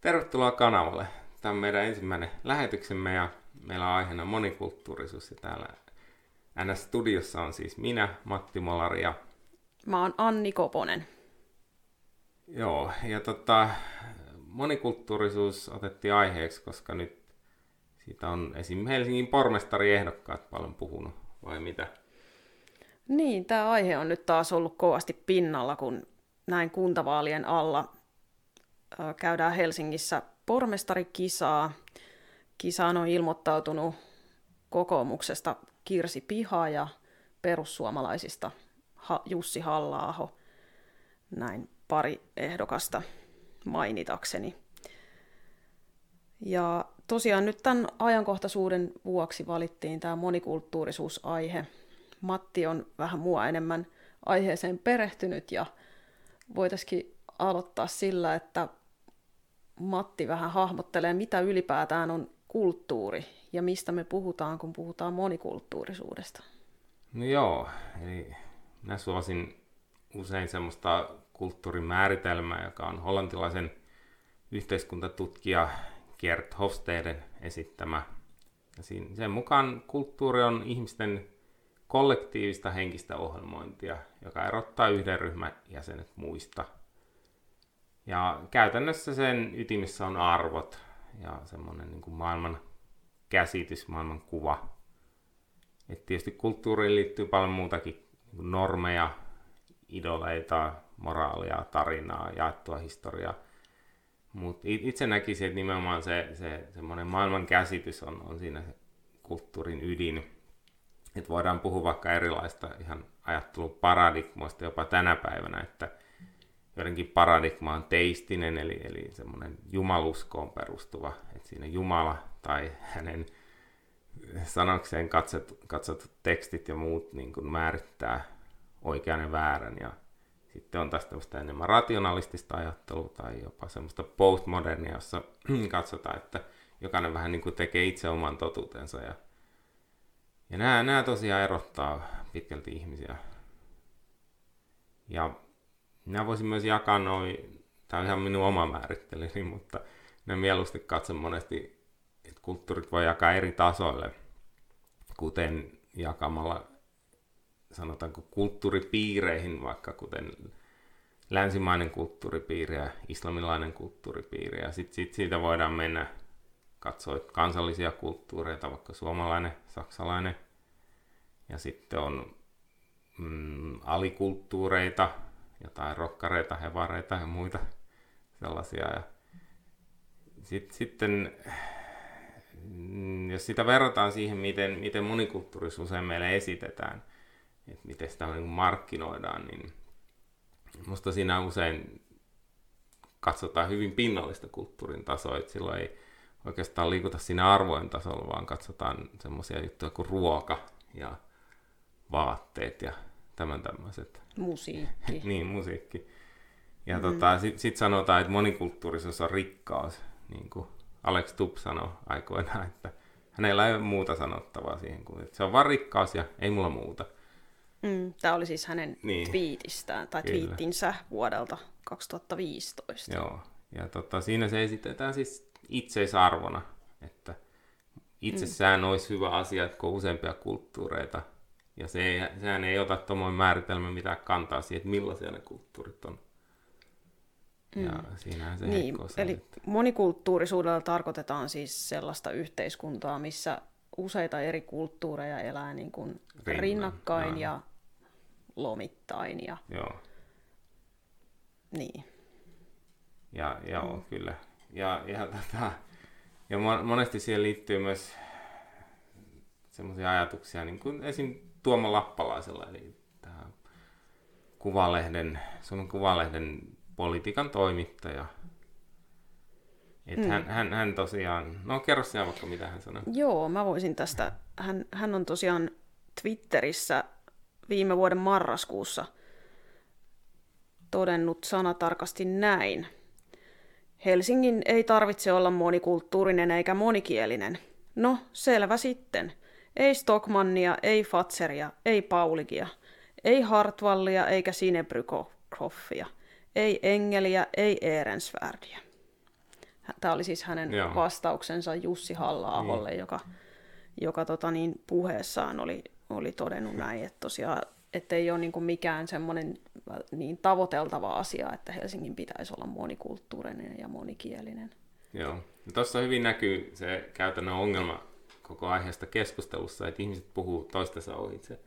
Tervetuloa kanavalle. Tämä on meidän ensimmäinen lähetyksemme ja meillä on aiheena monikulttuurisuus ja täällä NS-studiossa on siis minä, Matti Molari ja... Mä oon Anni Koponen. Joo, ja tota, monikulttuurisuus otettiin aiheeksi, koska nyt siitä on esim. Helsingin pormestariehdokkaat paljon puhunut, vai mitä? Niin, tämä aihe on nyt taas ollut kovasti pinnalla, kun näin kuntavaalien alla käydään Helsingissä pormestarikisaa. Kisaan on ilmoittautunut kokoomuksesta Kirsi Piha ja perussuomalaisista Jussi halla Näin pari ehdokasta mainitakseni. Ja tosiaan nyt tämän ajankohtaisuuden vuoksi valittiin tämä monikulttuurisuusaihe. Matti on vähän mua enemmän aiheeseen perehtynyt ja voitaisiin aloittaa sillä, että Matti vähän hahmottelee, mitä ylipäätään on kulttuuri ja mistä me puhutaan, kun puhutaan monikulttuurisuudesta. No joo, eli minä suosin usein semmoista kulttuurin määritelmää, joka on hollantilaisen yhteiskuntatutkija Gert Hofsteden esittämä. Ja sen mukaan kulttuuri on ihmisten kollektiivista henkistä ohjelmointia, joka erottaa yhden ryhmän jäsenet muista – ja käytännössä sen ytimissä on arvot ja semmoinen niin kuin maailman käsitys, maailman kuva. Et tietysti kulttuuriin liittyy paljon muutakin niin normeja, idoleita, moraalia, tarinaa, jaettua historiaa. Mutta itse näkisin, että nimenomaan se, se semmoinen maailman käsitys on, on siinä se kulttuurin ydin. Että voidaan puhua vaikka erilaista ihan ajatteluparadigmoista jopa tänä päivänä, että – jotenkin paradigma on teistinen, eli, eli semmoinen jumaluskoon perustuva, että siinä Jumala tai hänen sanokseen katsotut, katsotut tekstit ja muut niin kuin määrittää oikean ja väärän. Ja sitten on tästä tämmöistä enemmän rationalistista ajattelua tai jopa semmoista postmodernia, jossa katsotaan, että jokainen vähän niin kuin tekee itse oman totuutensa. Ja, ja nämä, nämä tosiaan erottaa pitkälti ihmisiä. Ja minä voisin myös jakaa noin, tämä on ihan minun oma määrittelyni, mutta ne mieluusti katson monesti, että kulttuurit voi jakaa eri tasoille, kuten jakamalla sanotaanko kulttuuripiireihin, vaikka kuten länsimainen kulttuuripiiri ja islamilainen kulttuuripiiri. Ja sitten sit siitä voidaan mennä katsoa kansallisia kulttuureita, vaikka suomalainen, saksalainen. Ja sitten on mm, alikulttuureita, jotain rokkareita, hevareita ja muita sellaisia. Ja sit, sitten mm, jos sitä verrataan siihen, miten, miten monikulttuurisuus usein meille esitetään, että miten sitä niin markkinoidaan, niin musta siinä usein katsotaan hyvin pinnallista kulttuurin tasoa, että silloin ei oikeastaan liikuta siinä arvojen tasolla, vaan katsotaan semmoisia juttuja kuin ruoka ja vaatteet ja tämän tämmöiset. Musiikki. niin, musiikki. Ja mm. tota, sitten sit sanotaan, että monikulttuurisuus on rikkaus, niin kuin Alex Tubb sanoi aikoinaan, että hänellä ei ole muuta sanottavaa siihen kuin, että se on vain rikkaus ja ei mulla muuta. Mm, tämä oli siis hänen niin. twiitistään, tai Kyllä. twiittinsä vuodelta 2015. Joo, ja tota, siinä se esitetään siis itseisarvona, että itsessään mm. olisi hyvä asia, että kun useampia kulttuureita ja se ei, sehän ei ota tuommoinen määritelmä mitään kantaa siihen, että millaisia ne kulttuurit on. Mm. Ja siinähän se niin, Eli että... monikulttuurisuudella tarkoitetaan siis sellaista yhteiskuntaa, missä useita eri kulttuureja elää niin kuin Rinnan, rinnakkain ja. ja lomittain. Ja... Joo. Niin. Ja, joo, mm. kyllä. Ja, ja, tota, ja monesti siihen liittyy myös semmoisia ajatuksia, niin kuin esim. Tuomo Lappalaisella, eli tämä Kuvalehden, Suomen Kuvalehden politiikan toimittaja. Et mm. hän, hän, hän tosiaan, no kerro sinä vaikka mitä hän sanoi. Joo, mä voisin tästä, hän, hän on tosiaan Twitterissä viime vuoden marraskuussa todennut sanatarkasti näin. Helsingin ei tarvitse olla monikulttuurinen eikä monikielinen. No, selvä sitten. Ei Stockmannia, ei Fatseria, ei Paulikia, ei Hartwallia eikä Sinebrykoffia, ei Engeliä, ei Ehrensvärdiä. tämä oli siis hänen Joo. vastauksensa Jussi halla joka, joka tota niin, puheessaan oli, oli todennut näin, että tosiaan että ei ole niin kuin mikään semmoinen niin tavoiteltava asia, että Helsingin pitäisi olla monikulttuurinen ja monikielinen. Joo. Tuossa hyvin näkyy se käytännön ongelma koko aiheesta keskustelussa, että ihmiset puhuu toistensa ohitse.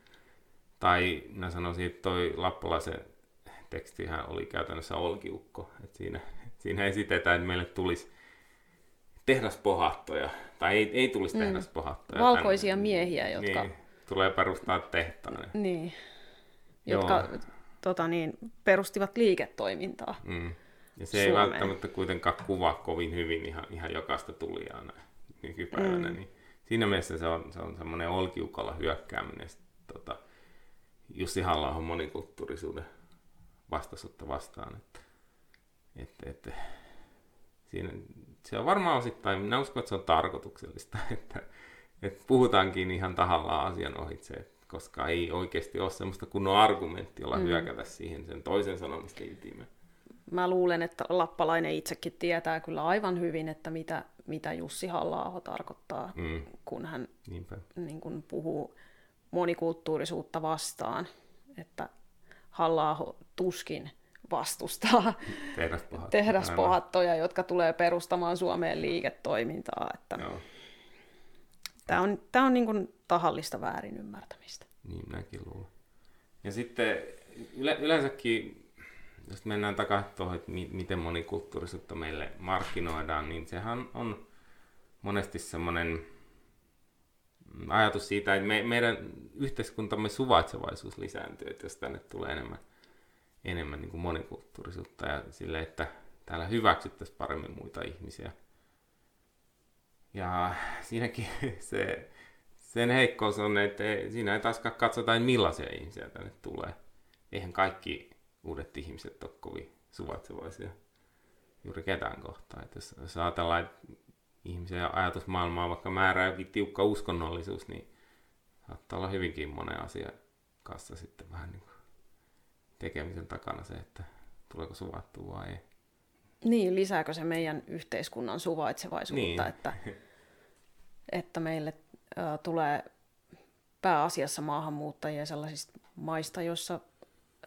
Tai mä sanoisin, että toi lappalaisen tekstihän oli käytännössä olkiukko. Että siinä, siinä esitetään, että meille tulisi tehdaspohattoja, tai ei, ei tulisi mm. tehdaspohattoja. Valkoisia Tän, miehiä, jotka... Niin, tulee perustaa tehtaan. Niin, jotka tota niin, perustivat liiketoimintaa. Mm. Ja se Suomeen. ei välttämättä kuitenkaan kuvaa kovin hyvin ihan, ihan jokaista tulijaa nykypäivänä. Mm. Niin siinä mielessä se on, se on semmoinen olkiukalla hyökkääminen tota, Jussi halla monikulttuurisuuden vastaisuutta vastaan. Että, että, että, siinä, se on varmaan osittain, minä uskon, että se on tarkoituksellista, että, että puhutaankin ihan tahallaan asian ohitse, koska ei oikeasti ole semmoista kunnon argumenttia, jolla mm. hyökätä siihen sen toisen sanomista ytimeen. Mä luulen, että Lappalainen itsekin tietää kyllä aivan hyvin, että mitä, mitä Jussi halla tarkoittaa, mm. kun hän niin kun puhuu monikulttuurisuutta vastaan. Että halla tuskin vastustaa tehdaspohattoja, tehdaspohattoja jotka tulee perustamaan Suomeen liiketoimintaa. Että Joo. Tämä on, tämä on niin kuin tahallista väärin ymmärtämistä. Niin, minäkin luulen. Ja sitten yle, yleensäkin, jos mennään takaisin tuohon, että mi, miten monikulttuurisuutta meille markkinoidaan, niin sehän on monesti semmoinen ajatus siitä, että me, meidän yhteiskuntamme suvaitsevaisuus lisääntyy, että jos tänne tulee enemmän, enemmän niin kuin monikulttuurisuutta ja sille, että täällä hyväksyttäisiin paremmin muita ihmisiä. Ja siinäkin se, sen heikkous on, että siinä ei taaskaan katsota, millaisia ihmisiä tänne tulee. Eihän kaikki uudet ihmiset ole kovin suvaitsevaisia juuri ketään kohtaan. Että jos, jos ajatellaan, että ihmisen ajatusmaailmaa vaikka määrää jokin tiukka uskonnollisuus, niin saattaa olla hyvinkin monen asia kanssa sitten vähän niin kuin tekemisen takana se, että tuleeko suvattua vai ei. Niin, lisääkö se meidän yhteiskunnan suvaitsevaisuutta, niin. että, että meille ä, tulee pääasiassa maahanmuuttajia sellaisista maista, joissa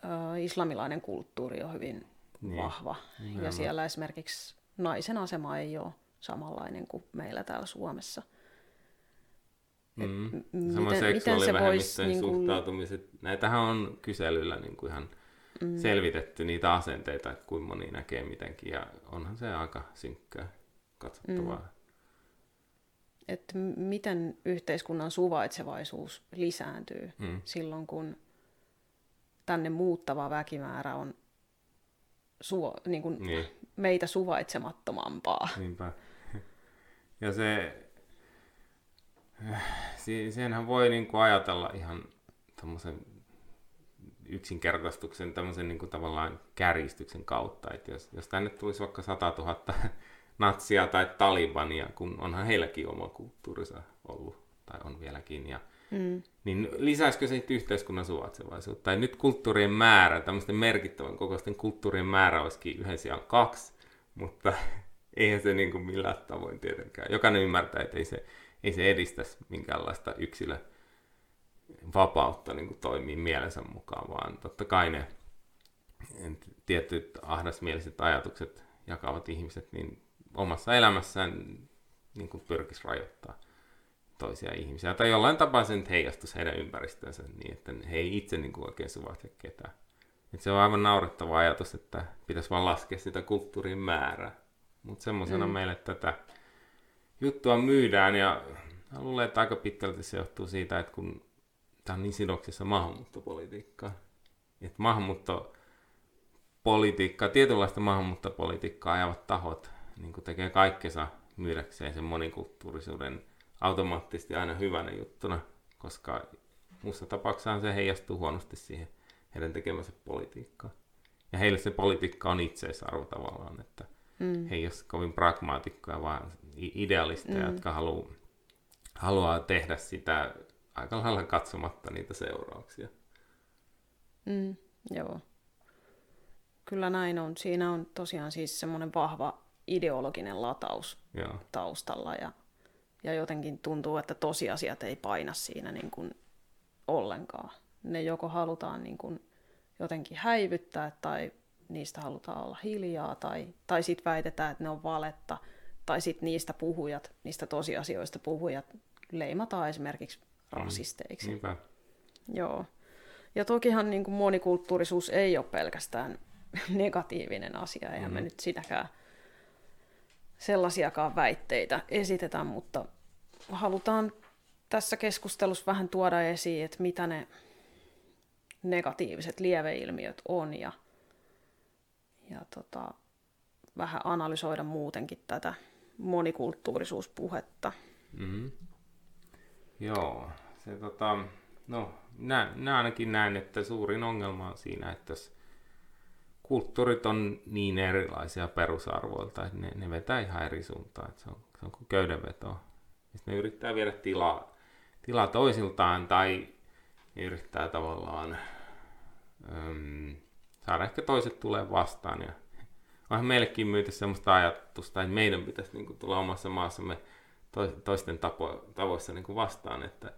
ä, islamilainen kulttuuri on hyvin niin. vahva. Niin. Ja siellä esimerkiksi naisen asema ei ole samanlainen kuin meillä täällä Suomessa. Mm. Samoin miten, se voisi... Niin kuin... suhtautumiset. Näitähän on kyselyllä niin kuin ihan mm. selvitetty niitä asenteita, että kuinka moni näkee mitenkin, ja onhan se aika synkkää katsottavaa. Mm. Että miten yhteiskunnan suvaitsevaisuus lisääntyy mm. silloin, kun tänne muuttava väkimäärä on suo, niin kuin niin. meitä suvaitsemattomampaa. Niinpä. Ja se, senhän voi niin kuin ajatella ihan tämmöisen yksinkertaistuksen, tämmöisen niin kuin tavallaan kärjistyksen kautta, että jos, jos tänne tulisi vaikka 100 000 natsia tai talibania, kun onhan heilläkin oma kulttuurinsa ollut, tai on vieläkin, ja, mm. niin lisäisikö se yhteiskunnan suvaitsevaisuutta? Tai nyt kulttuurien määrä, tämmöisten merkittävän kokoisten kulttuurien määrä olisikin yhden sijaan kaksi, mutta eihän se niin kuin millään tavoin tietenkään. Jokainen ymmärtää, että ei se, ei se edistäisi minkäänlaista yksilö vapautta niin kuin toimii mielensä mukaan, vaan totta kai ne tietyt ahdasmieliset ajatukset jakavat ihmiset niin omassa elämässään niin kuin pyrkisi rajoittaa toisia ihmisiä. Tai jollain tapaa se nyt heijastuisi heidän ympäristöönsä niin, että he ei itse niin kuin oikein suvaitse ketään. Et se on aivan naurettava ajatus, että pitäisi vaan laskea sitä kulttuurin määrää. Mutta semmoisena mm. meille tätä juttua myydään ja luulen, että aika pitkälti se johtuu siitä, että kun tämä on niin sidoksissa maahanmuuttopolitiikkaa. Että maahanmuuttopolitiikkaa, tietynlaista maahanmuuttopolitiikkaa ajavat tahot niin tekee kaikkensa myydäkseen sen monikulttuurisuuden automaattisesti aina hyvänä juttuna, koska muussa tapauksessa se heijastuu huonosti siihen heidän tekemänsä politiikkaan. Ja heille se politiikka on itseisarvo tavallaan, että Mm. He ei ole kovin pragmaatikkoja, vaan idealisteja, mm. jotka haluaa, haluaa tehdä sitä aika lailla katsomatta niitä seurauksia. Mm, joo. Kyllä näin on. Siinä on tosiaan siis semmoinen vahva ideologinen lataus Joo. taustalla ja, ja jotenkin tuntuu, että tosiasiat ei paina siinä niin kuin ollenkaan. Ne joko halutaan niin kuin jotenkin häivyttää tai niistä halutaan olla hiljaa tai, tai sitten väitetään, että ne on valetta tai sitten niistä puhujat, niistä tosiasioista puhujat leimataan esimerkiksi rasisteiksi. Niinpä. Joo. Ja tokihan niin kuin monikulttuurisuus ei ole pelkästään negatiivinen asia, eihän mm-hmm. me nyt sitäkään sellaisiakaan väitteitä esitetä, mutta halutaan tässä keskustelussa vähän tuoda esiin, että mitä ne negatiiviset lieveilmiöt on ja, ja tota, vähän analysoida muutenkin tätä monikulttuurisuuspuhetta. Mm-hmm. Joo, se tota, no, nä, nä ainakin näen, että suurin ongelma on siinä, että jos kulttuurit on niin erilaisia perusarvoilta, että ne, ne vetää ihan eri suuntaan, että se on, se on kuin köydenveto. Sitten ne yrittää viedä tilaa, tilaa toisiltaan tai yrittää tavallaan äm, saada ehkä toiset tulee vastaan. Ja onhan meillekin myyty sellaista ajatusta, että meidän pitäisi niin kuin, tulla omassa maassamme toisten tapo, tavoissa niin kuin vastaan, että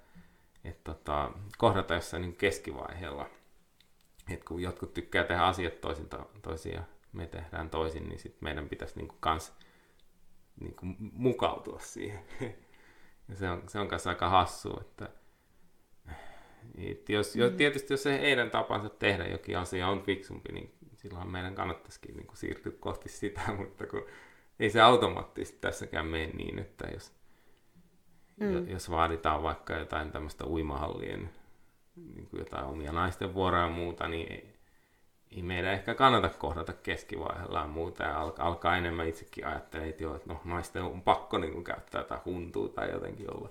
et, tota, kohdata jossain niin keskivaiheella. Et kun jotkut tykkää tehdä asiat toisin, ja me tehdään toisin, niin sit meidän pitäisi niin kans niin mukautua siihen. ja se on, se on kanssa aika hassu, että et jos, mm. tietysti jos se heidän tapansa tehdä jokin asia on fiksumpi, niin silloin meidän kannattaisikin niin kuin siirtyä kohti sitä, mutta kun ei se automaattisesti tässäkään mene niin, että jos, mm. jos vaaditaan vaikka jotain tämmöistä uimahallien niin kuin jotain omia naisten vuoroja ja muuta, niin ei, ei meidän ehkä kannata kohdata keskivaiheella ja muuta ja alkaa, alkaa enemmän itsekin ajattelemaan, että, joo, että no, naisten on pakko niin kuin, käyttää jotain huntua tai jotenkin olla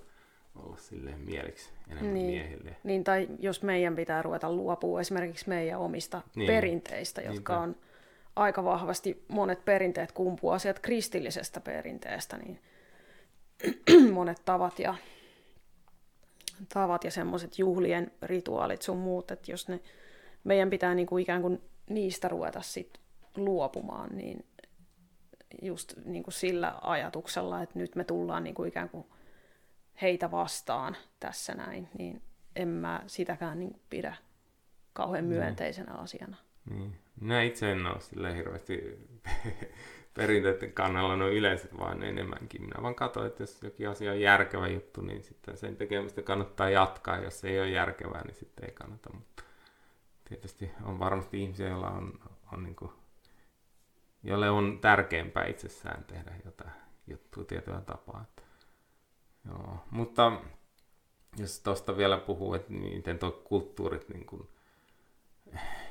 olla silleen mieliksi enemmän niin, miehille. Niin, tai jos meidän pitää ruveta luopua esimerkiksi meidän omista niin. perinteistä, jotka Niinpä. on aika vahvasti, monet perinteet kumpuaa sieltä kristillisestä perinteestä, niin monet tavat ja, tavat ja semmoiset juhlien rituaalit sun muut, että jos ne, meidän pitää niinku ikään kuin niistä ruveta sit luopumaan, niin just niinku sillä ajatuksella, että nyt me tullaan niinku ikään kuin heitä vastaan tässä näin, niin en mä sitäkään niin pidä kauhean myönteisenä mm. asiana. Niin. Minä itse en ole sille hirveästi perinteiden kannalla no yleensä, vaan enemmänkin. Minä vaan katsoin, että jos jokin asia on järkevä juttu, niin sitten sen tekemistä kannattaa jatkaa. Jos se ei ole järkevää, niin sitten ei kannata. Mutta tietysti on varmasti ihmisiä, joilla on, on niin kuin, jolle on tärkeämpää itsessään tehdä jotain juttua tietyllä tapaa. Että Joo, mutta jos tuosta vielä puhuu, että miten tuo kulttuurit, niin kuin,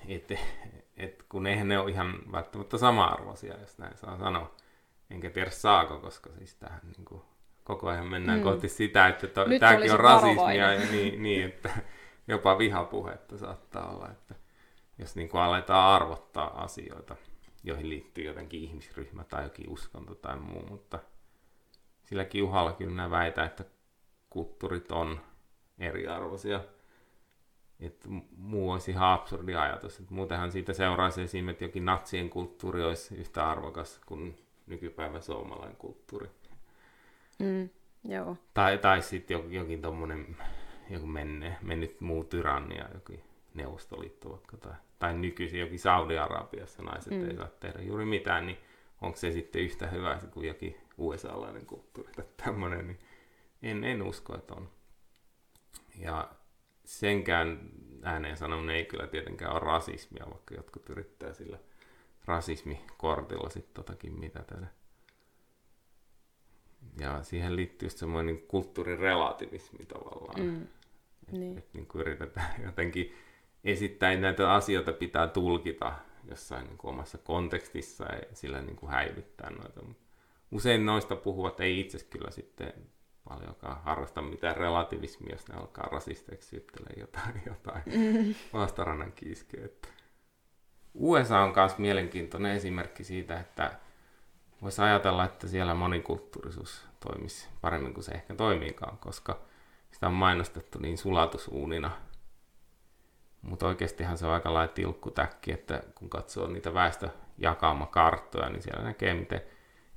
et, et, kun eihän ne ole ihan välttämättä sama-arvoisia, jos näin saa sanoa. Enkä tiedä saako, koska siis tähän niin kuin, koko ajan mennään mm. kohti sitä, että to, tämäkin on rasismia ja niin, niin, että jopa vihapuhetta saattaa olla, että jos niin kuin aletaan arvottaa asioita, joihin liittyy jotenkin ihmisryhmä tai jokin uskonto tai muu, mutta – sillä kiuhalla kyllä nämä väitä, että kulttuurit on eriarvoisia. Että muu olisi ihan absurdi ajatus. Että muutenhan siitä seuraisi esimerkiksi, että jokin natsien kulttuuri olisi yhtä arvokas kuin nykypäivän suomalainen kulttuuri. Mm, joo. Tai, tai sitten jokin, jokin tommonen, joku menne, mennyt muu tyrannia, jokin Neuvostoliitto vaikka, tai, tai nykyisin jokin Saudi-Arabiassa naiset mm. ei saa tehdä juuri mitään, niin onko se sitten yhtä hyvä kuin jokin USA-lainen kulttuuri tai tämmöinen, niin en, en usko, että on. Ja senkään ääneen sanominen ei kyllä tietenkään ole rasismia, vaikka jotkut yrittää sillä rasismikortilla sitten totakin mitä tehdä. Ja siihen liittyy semmoinen kulttuurirelativismi tavallaan. Mm. Niin. Että niin yritetään jotenkin esittää, että näitä asioita pitää tulkita jossain niin kuin omassa kontekstissa ja sillä niin kuin häivyttää noita. Usein noista puhuvat ei itse kyllä sitten paljonkaan harrasta mitään relativismia, jos ne alkaa rasisteiksi syyttelee jotain, jotain mm. vastarannan kiiskeä. USA on myös mielenkiintoinen esimerkki siitä, että voisi ajatella, että siellä monikulttuurisuus toimisi paremmin kuin se ehkä toimiikaan, koska sitä on mainostettu niin sulatusuunina. Mutta oikeastihan se on aika lailla tilkkutäkki, että kun katsoo niitä väestöjakaumakarttoja, niin siellä näkee, miten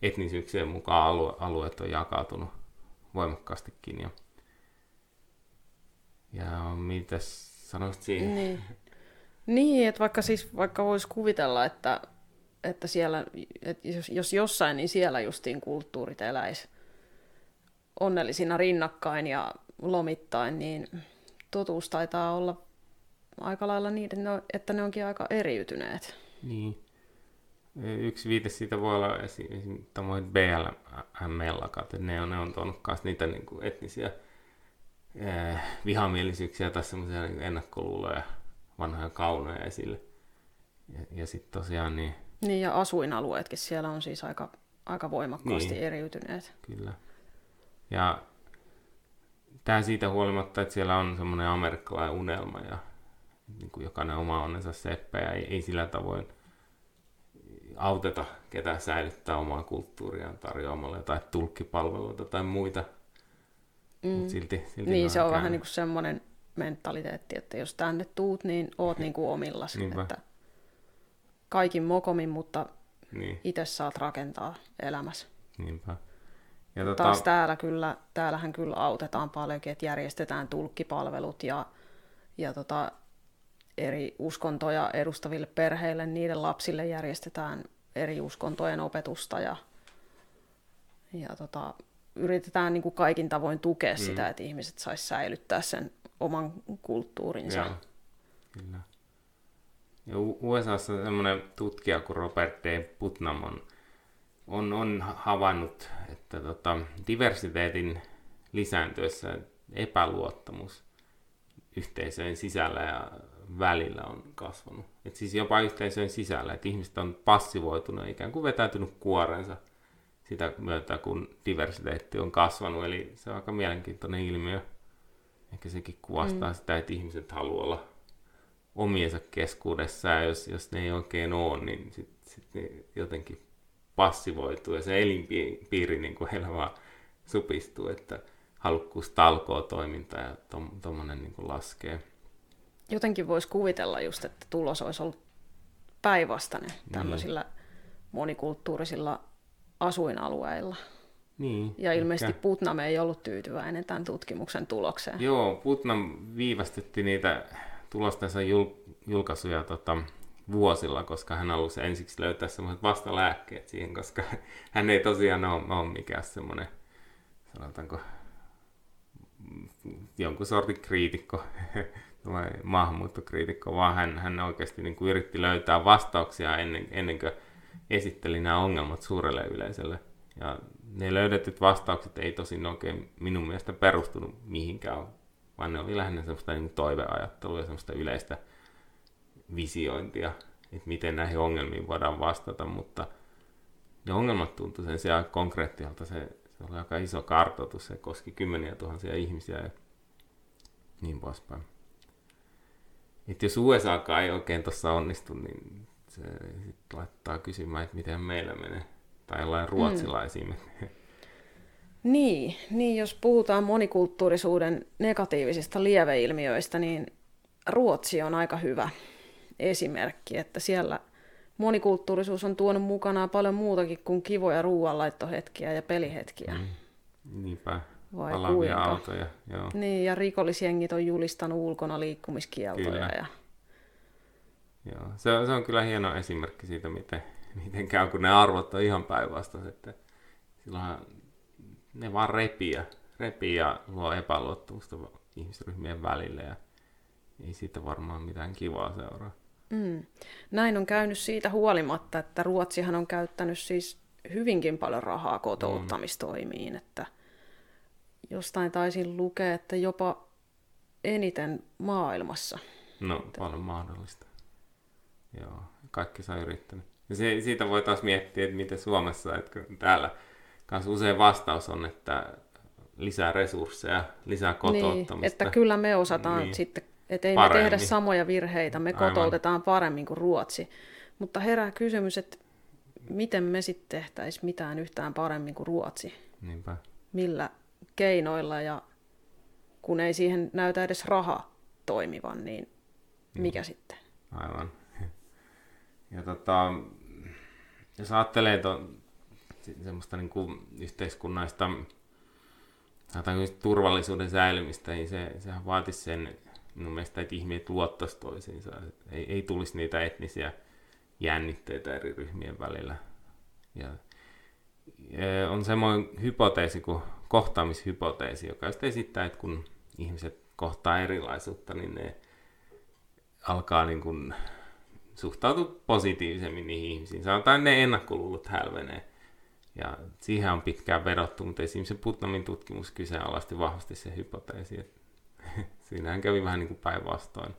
etnisyyksien mukaan alue, alueet on jakautunut voimakkaastikin. Ja, ja mitäs sanoisit siihen? Niin. Niin, että vaikka siis vaikka voisi kuvitella, että, että siellä, että jos, jos jossain, niin siellä justiin kulttuurit eläisi onnellisina rinnakkain ja lomittain, niin totuus taitaa olla aika lailla niiden, että ne onkin aika eriytyneet. Niin. Yksi viite siitä voi olla esimerkiksi BLM-mellakat, että ne on, ne on tuonut myös niitä niin kuin etnisiä eh, vihamielisyyksiä tai semmoisia niin ennakkoluuloja, vanhoja kaunoja esille. Ja, ja sitten tosiaan niin... Niin ja asuinalueetkin siellä on siis aika, aika voimakkaasti niin, eriytyneet. Kyllä. Ja tämä siitä huolimatta, että siellä on semmoinen amerikkalainen unelma ja niin kuin jokainen oma onnensa seppä ja ei, ei sillä tavoin auteta ketään säilyttää omaa kulttuuriaan tarjoamalla jotain tulkkipalveluita tai muita. Mm. Mut silti, silti niin, se on vähän niin kuin semmoinen mentaliteetti, että jos tänne tuut, niin oot niin kuin omillas. Että kaikin mokomin, mutta niin. itse saat rakentaa elämässä. Niinpä. Ja tota... Taas täällä kyllä, täällähän kyllä autetaan paljonkin, että järjestetään tulkkipalvelut ja, ja tota, eri uskontoja edustaville perheille, niiden lapsille järjestetään eri uskontojen opetusta ja, ja tota, yritetään niin kuin kaikin tavoin tukea mm. sitä, että ihmiset saisi säilyttää sen oman kulttuurinsa. Joo, kyllä. Ja USAssa semmoinen tutkija kuin Robert D. Putnam on, on, on havainnut, että tota, diversiteetin lisääntyessä epäluottamus yhteisöjen sisällä ja välillä on kasvanut. Et siis jopa yhteisöjen sisällä, että ihmiset on passivoitunut, ikään kuin vetäytynyt kuorensa sitä myötä, kun diversiteetti on kasvanut. Eli se on aika mielenkiintoinen ilmiö. Ehkä sekin kuvastaa mm. sitä, että ihmiset haluaa olla omiensa keskuudessa, ja jos, jos ne ei oikein ole, niin sitten sit jotenkin passivoituu, ja se elinpiiri niin kuin heillä vaan supistuu, että halukkuus talkoa toiminta ja tuommoinen to, niin laskee jotenkin voisi kuvitella just, että tulos olisi ollut päinvastainen niin. tämmöisillä monikulttuurisilla asuinalueilla. Niin, ja ilmeisesti ehkä. Putnam ei ollut tyytyväinen tämän tutkimuksen tulokseen. Joo, Putnam viivästytti niitä tulostensa jul- julkaisuja tota, vuosilla, koska hän halusi ensiksi löytää semmoiset vastalääkkeet siihen, koska hän ei tosiaan ole, ole mikään semmoinen, sanotaanko, jonkun sortin kriitikko vai maahanmuuttokriitikko, vaan hän, hän oikeasti niin kuin yritti löytää vastauksia ennen, ennen kuin esitteli nämä ongelmat suurelle yleisölle. Ja ne löydetyt vastaukset ei tosin oikein minun mielestä perustunut mihinkään, vaan ne oli lähinnä semmoista niin toiveajattelua ja semmoista yleistä visiointia, että miten näihin ongelmiin voidaan vastata, mutta ne ongelmat tuntuivat sen sijaan konkreettialta. Se, se oli aika iso kartoitus, se koski kymmeniä tuhansia ihmisiä ja niin poispäin. Että jos USA ei oikein tuossa onnistu, niin se sit laittaa kysymään, että miten meillä menee. Tai jollain mm. esimerkiksi. Niin, niin, jos puhutaan monikulttuurisuuden negatiivisista lieveilmiöistä, niin Ruotsi on aika hyvä esimerkki, että siellä monikulttuurisuus on tuonut mukanaan paljon muutakin kuin kivoja ruoanlaittohetkiä ja pelihetkiä. Mm. Niinpä. Vai Palavia kuinka? autoja, joo. Niin, ja rikollisjengit on julistanut ulkona liikkumiskieltoja. Kyllä. Ja... Joo, se on, se on kyllä hieno esimerkki siitä, miten, miten käy, kun ne arvot on ihan päinvastaiset. Silloinhan ne vaan repii ja, repii ja luo epäluottamusta ihmisryhmien välille ja ei siitä varmaan mitään kivaa seuraa. Mm. Näin on käynyt siitä huolimatta, että Ruotsihan on käyttänyt siis hyvinkin paljon rahaa kotouttamistoimiin, mm. että – jostain taisin lukea, että jopa eniten maailmassa. No, että... paljon mahdollista. Joo, kaikki saa yrittänyt. Ja se, siitä voi taas miettiä, että miten Suomessa, että täällä kanssa usein vastaus on, että lisää resursseja, lisää kotouttamista. Niin, että kyllä me osataan niin. sitten, että ei paremmin. me tehdä samoja virheitä, me Aivan. kotoutetaan paremmin kuin Ruotsi. Mutta herää kysymys, että miten me sitten tehtäisiin mitään yhtään paremmin kuin Ruotsi? Niinpä. Millä keinoilla ja kun ei siihen näytä edes raha toimivan, niin mikä mm. sitten? Aivan. Ja tota, jos ajattelee to, semmoista niin kuin yhteiskunnallista turvallisuuden säilymistä, niin se, sehän vaatisi sen minun mielestä, että ihmiset luottaisi toisiinsa. Ei, ei tulisi niitä etnisiä jännitteitä eri ryhmien välillä. Ja, ja on semmoinen hypoteesi kuin kohtaamishypoteesi, joka sitten esittää, että kun ihmiset kohtaa erilaisuutta, niin ne alkaa niin kuin suhtautua positiivisemmin niihin ihmisiin. Sanotaan, ne ennakkoluulot hälvenee. Ja siihen on pitkään vedottu, mutta esimerkiksi Putnamin tutkimus kyseenalaisti vahvasti se hypoteesi, että siinähän kävi vähän niin kuin päinvastoin.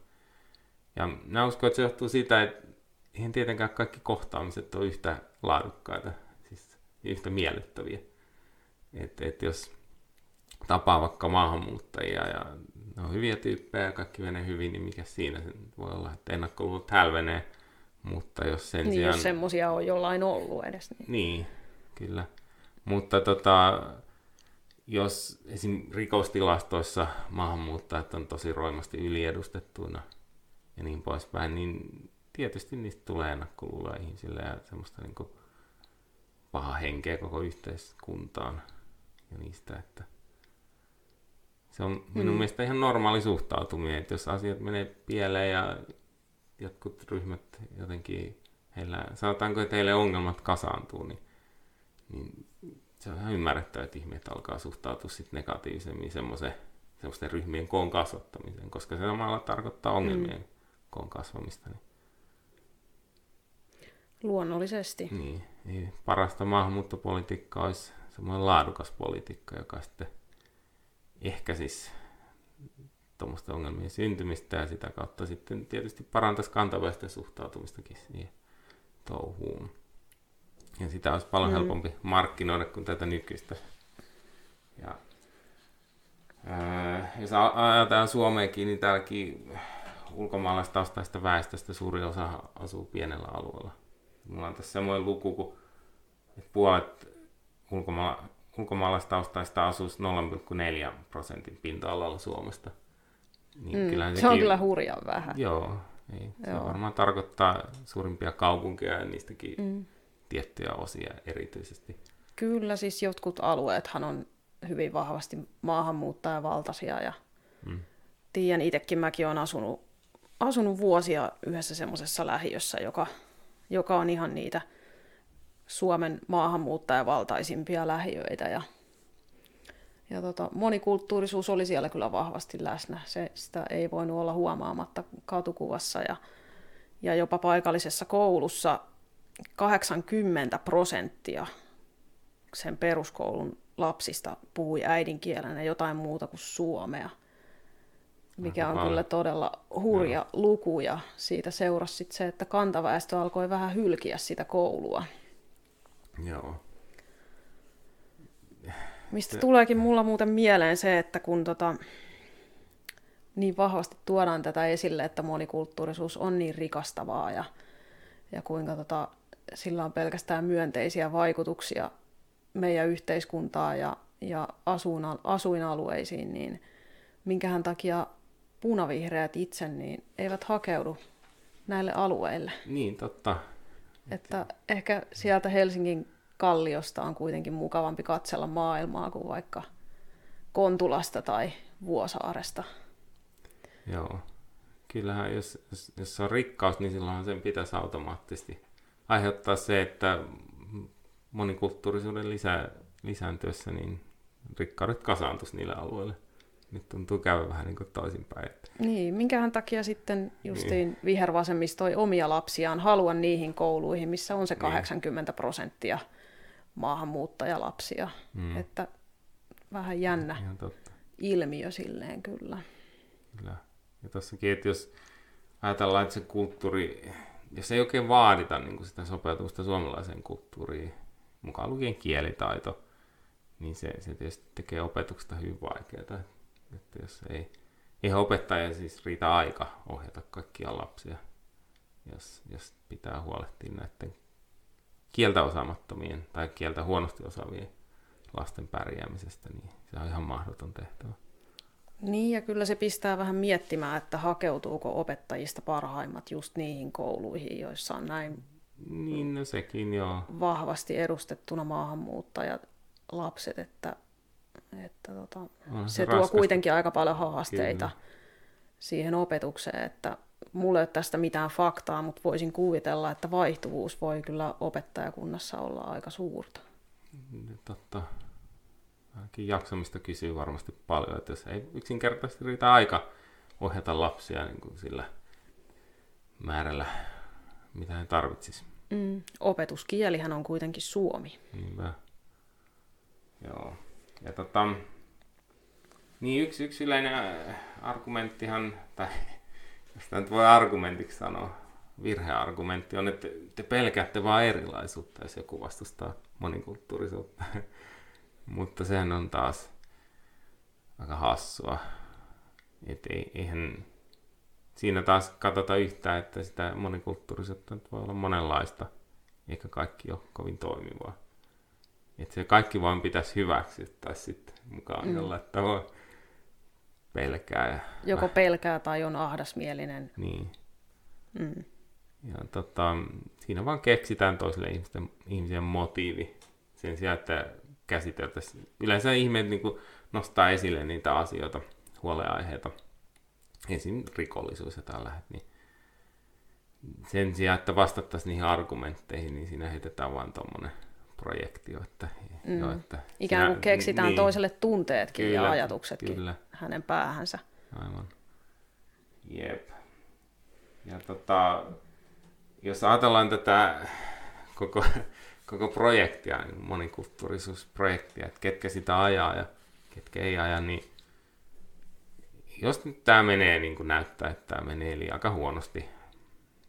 Ja mä uskon, että se johtuu siitä, että eihän tietenkään kaikki kohtaamiset ole yhtä laadukkaita, siis yhtä miellyttäviä. Että et jos tapaa vaikka maahanmuuttajia ja ne on hyviä tyyppejä ja kaikki menee hyvin, niin mikä siinä se voi olla, että ennakkoluulot hälvenee. Mutta jos sen niin, sijaan... jos semmoisia on jollain ollut edes. Niin, niin kyllä. Mutta tota, jos esim. rikostilastoissa maahanmuuttajat on tosi roimasti yliedustettuina ja niin poispäin, niin tietysti niistä tulee ennakkoluuloja ihmisille ja semmoista niin paha henkeä koko yhteiskuntaan ja niistä, että se on minun mm. mielestä ihan normaali suhtautuminen, että jos asiat menee pieleen ja jotkut ryhmät jotenkin, heillä, sanotaanko, että heille ongelmat kasaantuu, niin, niin se on ihan ymmärrettävä, että ihmiset alkaa suhtautua sit negatiivisemmin semmoisen, semmoisten ryhmien koon kasvattamiseen, koska se samalla tarkoittaa ongelmien mm. koon kasvamista. Niin. Luonnollisesti. Niin, niin parasta maahanmuuttopolitiikkaa olisi semmoinen laadukas politiikka, joka sitten ehkä siis tuommoista ongelmien syntymistä ja sitä kautta sitten tietysti parantaisi kantaväestön suhtautumistakin siihen touhuun. Ja sitä olisi paljon mm. helpompi markkinoida kuin tätä nykyistä. Ja, ää, jos ajatellaan Suomeenkin, niin täälläkin ulkomaalaistaustaista väestöstä suuri osa asuu pienellä alueella. Mulla on tässä semmoinen luku, kun puolet ulkoma- ulkomaalaistaustaista asuisi 0,4 prosentin pinta-alalla Suomesta. Niin mm, sekin, se on kyllä hurjan vähän. Joo, niin, se joo. varmaan tarkoittaa suurimpia kaupunkeja ja niistäkin mm tiettyjä osia erityisesti. Kyllä, siis jotkut alueethan on hyvin vahvasti maahanmuuttajavaltaisia ja mm. tiedän itsekin, mäkin olen asunut, asunut vuosia yhdessä semmoisessa lähiössä, joka, joka on ihan niitä Suomen maahanmuuttajavaltaisimpia lähiöitä ja, ja tota, monikulttuurisuus oli siellä kyllä vahvasti läsnä. Se, sitä ei voinut olla huomaamatta katukuvassa ja, ja jopa paikallisessa koulussa 80 prosenttia sen peruskoulun lapsista puhui äidinkielenä jotain muuta kuin suomea, mikä on kyllä todella hurja Joo. luku, ja siitä seurasi sit se, että kantaväestö alkoi vähän hylkiä sitä koulua. Joo. Mistä tuleekin mulla muuten mieleen se, että kun tota, niin vahvasti tuodaan tätä esille, että monikulttuurisuus on niin rikastavaa ja, ja kuinka tota, sillä on pelkästään myönteisiä vaikutuksia meidän yhteiskuntaa ja, ja asuin, asuinalueisiin, niin minkähän takia punavihreät itse niin eivät hakeudu näille alueille. Niin, totta. Että ehkä sieltä Helsingin kalliosta on kuitenkin mukavampi katsella maailmaa kuin vaikka Kontulasta tai Vuosaaresta. Joo. Kyllähän jos, jos, jos on rikkaus, niin silloin sen pitäisi automaattisesti aiheuttaa se, että monikulttuurisuuden lisää, lisääntyessä niin rikkaudet kasaantuisi niille alueille. Nyt tuntuu käydä vähän niin kuin toisinpäin. Että... Niin, minkähän takia sitten justiin niin. vihervasemmisto ei omia lapsiaan halua niihin kouluihin, missä on se 80 niin. prosenttia maahanmuuttajalapsia. Mm. Että vähän jännä Ihan totta. ilmiö silleen kyllä. Kyllä. Ja tossakin, että jos ajatellaan, että se kulttuuri jos ei oikein vaadita niin kuin sitä sopeutumista suomalaiseen kulttuuriin, mukaan lukien kielitaito, niin se, se tietysti tekee opetuksesta hyvin vaikeaa. Että jos ei, ei opettaja siis riitä aika ohjata kaikkia lapsia, jos, jos pitää huolehtia näiden kieltä osaamattomien tai kieltä huonosti osaavien lasten pärjäämisestä, niin se on ihan mahdoton tehtävä. Niin, ja kyllä se pistää vähän miettimään, että hakeutuuko opettajista parhaimmat just niihin kouluihin, joissa on näin Niin, no sekin joo. vahvasti edustettuna maahanmuuttajat, lapset, että, että tota, Onhan se tuo raskasta. kuitenkin aika paljon haasteita Kyllä. siihen opetukseen, että mulla ei ole tästä mitään faktaa, mutta voisin kuvitella, että vaihtuvuus voi kyllä opettajakunnassa olla aika suurta. Niin, Totta. Ainakin jaksamista kysyy varmasti paljon, että jos ei yksinkertaisesti riitä aika ohjata lapsia niin kuin sillä määrällä, mitä he tarvitsisi. Mm. Opetuskielihän on kuitenkin suomi. Niinpä. Joo. Ja tota, niin yksi, yksi yleinen äh, argumenttihan, tai jos nyt voi argumentiksi sanoa, virheargumentti on, että te pelkäätte vain erilaisuutta, jos joku vastustaa monikulttuurisuutta. Mutta sehän on taas aika hassua. Et ei, eihän siinä taas katsota yhtään, että sitä monikulttuurisuutta voi olla monenlaista, eikä kaikki ole kovin toimivaa. Että se kaikki vaan pitäisi hyväksyä tai sitten mukaan mm. jollain tavoin pelkää. Ja, Joko pelkää tai on ahdasmielinen. niin. Mm. Ja tota, siinä vaan keksitään toisille ihmisten, ihmisen motiivi sen sijaan, että käsiteltäisiin. Yleensä ihmeet niin nostaa esille niitä asioita, huoleaiheita, esim. rikollisuus ja tällä, niin sen sijaan, että vastattaisiin niihin argumentteihin, niin siinä heitetään vaan tuommoinen projektio, että, mm. jo, että Ikään kuin sinä- keksitään niin, toiselle tunteetkin Kyllä, ja ajatuksetkin kyllä. hänen päähänsä. Aivan. Jep. Ja tota, jos ajatellaan tätä koko, koko projektia, niin monikulttuurisuusprojektia, että ketkä sitä ajaa ja ketkä ei aja, niin jos nyt tämä menee niin kuin näyttää, että tämä menee eli aika huonosti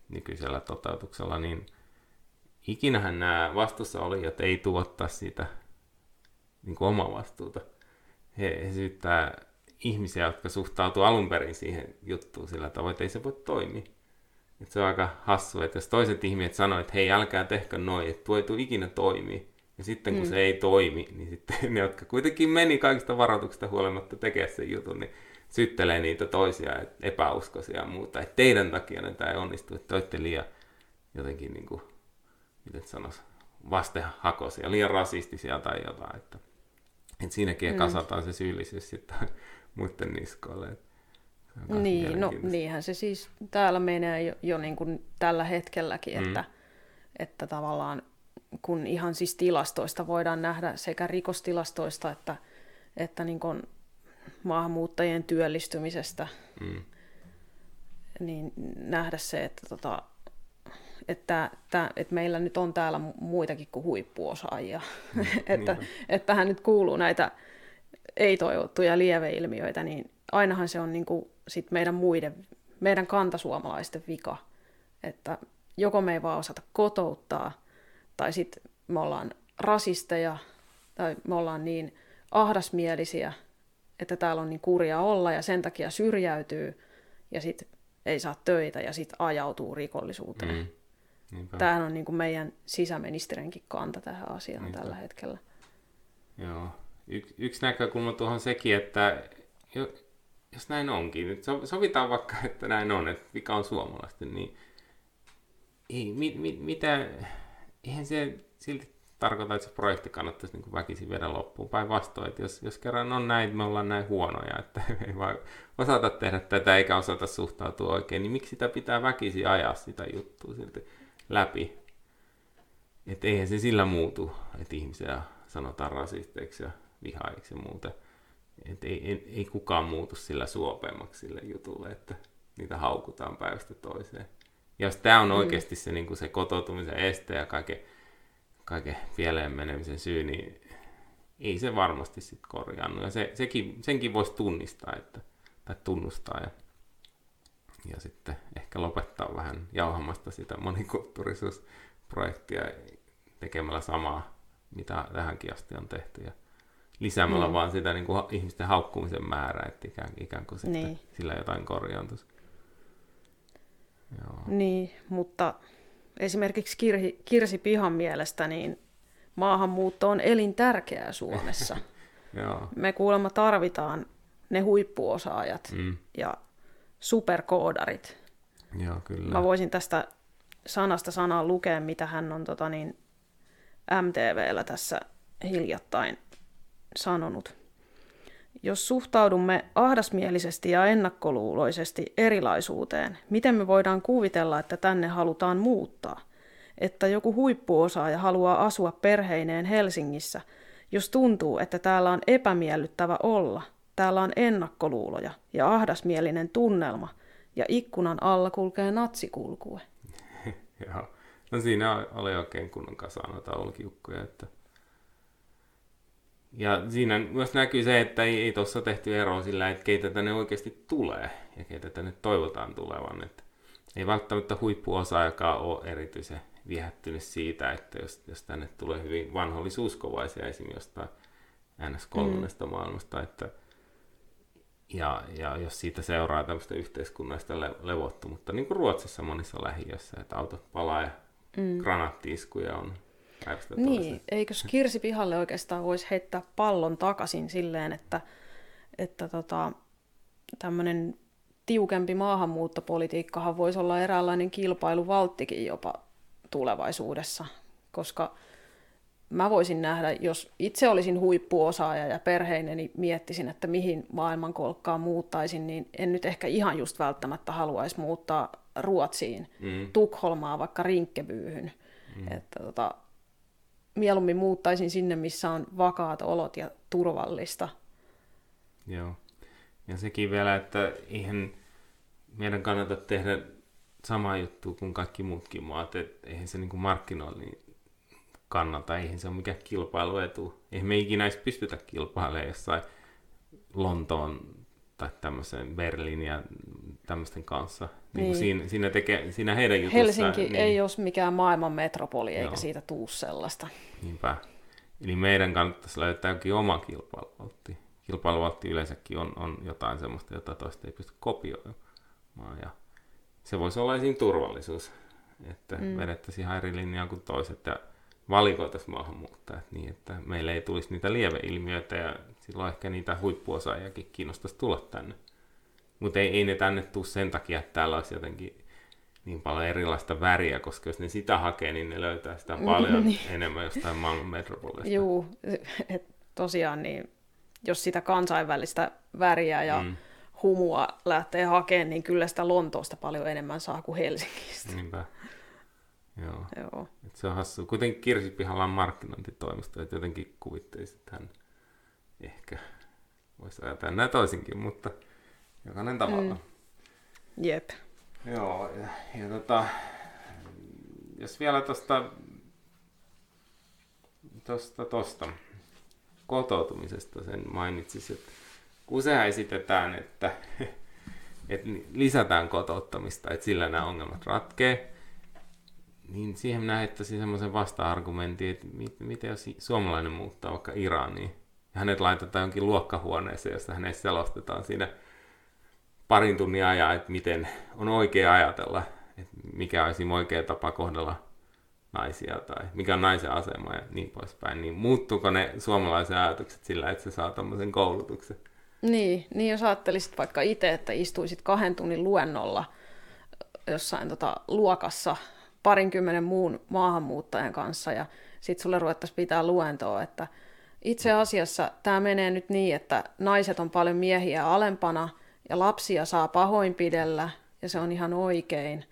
nykyisellä toteutuksella, niin ikinähän nämä vastuussa olijat ei tuottaa sitä niin kuin omaa vastuuta. He, he syyttää ihmisiä, jotka suhtautuu alun perin siihen juttuun sillä tavoin, että ei se voi toimia. Et se on aika hassu, että jos toiset ihmiset sanoo, että hei, älkää tehkö noin, että tuo ei tule ikinä toimii. Ja sitten kun mm. se ei toimi, niin sitten ne, jotka kuitenkin meni kaikista varoituksista huolimatta tekemään sen jutun, niin syttelee niitä toisia epäuskoisia ja muuta. Että teidän takia tämä ei onnistu, että te olette liian jotenkin, niin kuin, miten sanoisi, vastehakoisia, liian rasistisia tai jotain. Että, että siinäkin mm. kasataan se syyllisyys sitten muiden niskoille. Että Niin, no niinhän se siis täällä menee jo, jo niin kuin tällä hetkelläkin, Mm. että, että tavallaan kun ihan siis tilastoista voidaan nähdä sekä rikostilastoista että, että niin kuin maahanmuuttajien työllistymisestä, Mm. niin nähdä se, että, tota, että, että, että meillä nyt on täällä muitakin kuin huippuosaajia. että, että tähän nyt kuuluu näitä ei-toivottuja lieveilmiöitä, niin ainahan se on niin kuin sit meidän muiden, meidän kantasuomalaisten vika. Että joko me ei vaan osata kotouttaa, tai sitten me ollaan rasisteja, tai me ollaan niin ahdasmielisiä, että täällä on niin kurja olla, ja sen takia syrjäytyy, ja sitten ei saa töitä, ja sitten ajautuu rikollisuuteen. Mm. Niinpä. Tämähän on niin kuin meidän sisäministerinkin kanta tähän asiaan Niinpä. tällä hetkellä. Joo. Y- yksi näkökulma tuohon sekin, että jos näin onkin, nyt so- sovitaan vaikka, että näin on, että vika on suomalaisten, niin ei, mi- mi- mitä, eihän se silti tarkoita, että se projekti kannattaisi niin väkisin viedä loppuun. Päinvastoin, että jos, jos kerran on näin, me ollaan näin huonoja, että ei vaan osata tehdä tätä eikä osata suhtautua oikein, niin miksi sitä pitää väkisin ajaa sitä juttua silti läpi? Että eihän se sillä muutu, että ihmisiä sanotaan rasisteiksi ja vihaiksi ja muuta. Et ei, ei, ei kukaan muutu sillä suopeammaksi sille jutulle, että niitä haukutaan päivästä toiseen. Ja jos tämä on oikeasti se, niin se kotoutumisen este ja kaiken, kaiken pieleen menemisen syy, niin ei se varmasti sitten korjaannu. Ja se, sekin, senkin voisi tunnistaa että, tai tunnustaa ja, ja sitten ehkä lopettaa vähän jauhamasta sitä monikulttuurisuusprojektia tekemällä samaa, mitä tähänkin asti on tehty. Ja lisäämällä mm. vaan sitä niin kuin ihmisten haukkumisen määrää, että ikään, ikään kuin sitten Niin. sillä jotain korjaantuisi. Joo. Niin, mutta esimerkiksi Kirsi, Kirsi Pihan mielestä niin maahanmuutto on elintärkeää Suomessa. Joo. Me kuulemma tarvitaan ne huippuosaajat Mm. ja superkoodarit. Joo, kyllä. Mä voisin tästä sanasta sanaan lukea, mitä hän on tota niin, MTVllä tässä hiljattain sanonut. Jos suhtaudumme ahdasmielisesti ja ennakkoluuloisesti erilaisuuteen, miten me voidaan kuvitella, että tänne halutaan muuttaa? Että joku huippuosaaja haluaa asua perheineen Helsingissä, jos tuntuu, että täällä on epämiellyttävä olla, täällä on ennakkoluuloja ja ahdasmielinen tunnelma, ja ikkunan alla kulkee natsikulkue. Joo. No siinä oli oikein kunnon kasa noita että ja siinä myös näkyy se, että ei, ei tuossa tehty eroa sillä, että keitä tänne oikeasti tulee ja keitä tänne toivotaan tulevan. Että ei välttämättä huippuosaajakaan ole erityisen viehättynyt siitä, että jos, jos tänne tulee hyvin vanhollisuuskovaisia esim. jostain NS3 mm. maailmasta, että ja, ja jos siitä seuraa tämmöistä yhteiskunnallista le- levottomuutta, niin kuin Ruotsissa monissa lähiöissä, että autot palaa ja mm. granaattiiskuja on niin, eikös Kirsi pihalle oikeastaan voisi heittää pallon takaisin silleen, että, että tota, tämmöinen tiukempi maahanmuuttopolitiikkahan voisi olla eräänlainen kilpailuvalttikin jopa tulevaisuudessa, koska mä voisin nähdä, jos itse olisin huippuosaaja ja perheineni miettisin, että mihin maailmankolkkaan muuttaisin, niin en nyt ehkä ihan just välttämättä haluaisi muuttaa Ruotsiin, mm. Tukholmaa vaikka Rinkkebyyhyn. Mm. Että tota, mieluummin muuttaisin sinne, missä on vakaat olot ja turvallista. Joo. Ja sekin vielä, että eihän meidän kannata tehdä sama juttu kuin kaikki muutkin maat, että eihän se niin markkinoinnin kannalta, eihän se ole mikään kilpailuetu. Eihän me ikinä edes pystytä kilpailemaan jossain Lontoon tai tämmöisen Berliin ja tämmöisten kanssa. Niin. Niin siinä, siinä, tekee, siinä heidän jutussaan. Helsinki niin, ei ole mikään maailman metropoli, eikä Joo. siitä tuu sellaista. Niinpä. Eli meidän kannattaisi löytää jokin oma kilpailuvaltti. Kilpailuvaltti yleensäkin on, on jotain sellaista, jota toista ei pysty kopioimaan. Ja se voisi olla esiin turvallisuus, että mm. vedettäisiin ihan eri linjaa kuin toiset ja valikoitaisiin maahanmuuttajat niin, että meille ei tulisi niitä lieveilmiöitä ja silloin ehkä niitä huippuosaajakin kiinnostaisi tulla tänne. Mutta ei, ei ne tänne tule sen takia, että täällä olisi jotenkin niin paljon erilaista väriä, koska jos ne sitä hakee, niin ne löytää sitä paljon niin. enemmän jostain maailman metropolista. Joo, tosiaan niin, jos sitä kansainvälistä väriä ja mm. humua lähtee hakemaan, niin kyllä sitä Lontoosta paljon enemmän saa kuin Helsingistä. Niinpä. Joo. Joo. Et se on hassu. Kuitenkin Kirsipihalla on markkinointitoimisto, että jotenkin kuvittelisit, että hän ehkä voisi ajatella näin toisinkin, mutta jokainen tavalla. Mm. Jep. Joo, ja, ja tota, jos vielä tuosta tosta, tosta kotoutumisesta sen mainitsisit, että usein esitetään, että, että lisätään kotouttamista, että sillä nämä ongelmat ratkee, niin siihen minä heittäisin semmoisen vasta-argumentin, että mit, miten jos suomalainen muuttaa vaikka Iraniin, ja hänet laitetaan jonkin luokkahuoneeseen, jossa hänet selostetaan siinä parin tunnin ajan, että miten on oikea ajatella, että mikä olisi oikea tapa kohdella naisia tai mikä on naisen asema ja niin poispäin, niin muuttuuko ne suomalaiset ajatukset sillä, että se saa tämmöisen koulutuksen? Niin, niin jos ajattelisit vaikka itse, että istuisit kahden tunnin luennolla jossain tota, luokassa parinkymmenen muun maahanmuuttajan kanssa ja sitten sulle ruvettaisiin pitää luentoa, että itse asiassa tämä menee nyt niin, että naiset on paljon miehiä alempana – ja lapsia saa pahoinpidellä, ja se on ihan oikein.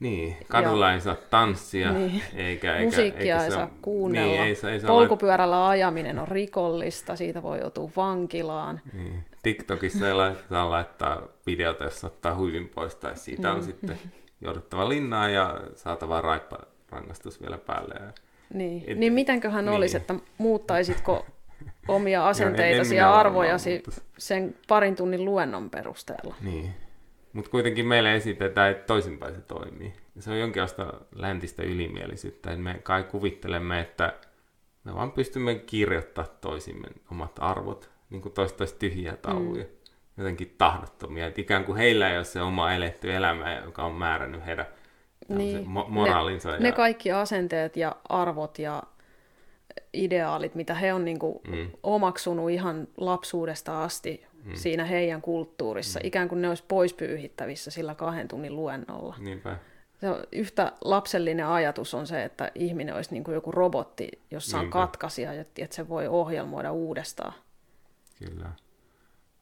Niin, kadulla ja, ei saa tanssia, niin. eikä, eikä, musiikkia eikä ei saa kuunnella. Niin, ei saa, ei saa Polkupyörällä lait... ajaminen on rikollista, siitä voi joutua vankilaan. Niin. TikTokissa ei saa laittaa videota, jos ottaa huivin pois, tai siitä on mm. sitten jouduttava linnaan ja saatava raipparangastus vielä päälle. Niin, Et, niin mitenköhän niin. olisi, että muuttaisitko omia asenteitasi ja arvojasi sen parin tunnin luennon perusteella. Niin. Mutta kuitenkin meille esitetään, että toisinpäin se toimii. Se on jonkinlaista läntistä ylimielisyyttä. Me kai kuvittelemme, että me vaan pystymme kirjoittamaan toisimme omat arvot, niin kuin toista tyhjiä tauluja. Mm. Jotenkin tahdottomia. Että ikään kuin heillä ei ole se oma eletty elämä, joka on määrännyt heidän niin. mo- moraalinsa. Ne, ja... ne kaikki asenteet ja arvot ja ideaalit, mitä he on niin kuin mm. omaksunut ihan lapsuudesta asti mm. siinä heidän kulttuurissa, mm. ikään kuin ne olisi pois pyyhittävissä sillä kahden tunnin luennolla. Niinpä. se on yhtä lapsellinen ajatus on se, että ihminen olisi niin kuin joku robotti, jossa on Niinpä. katkaisija, että se voi ohjelmoida uudestaan. Kyllä.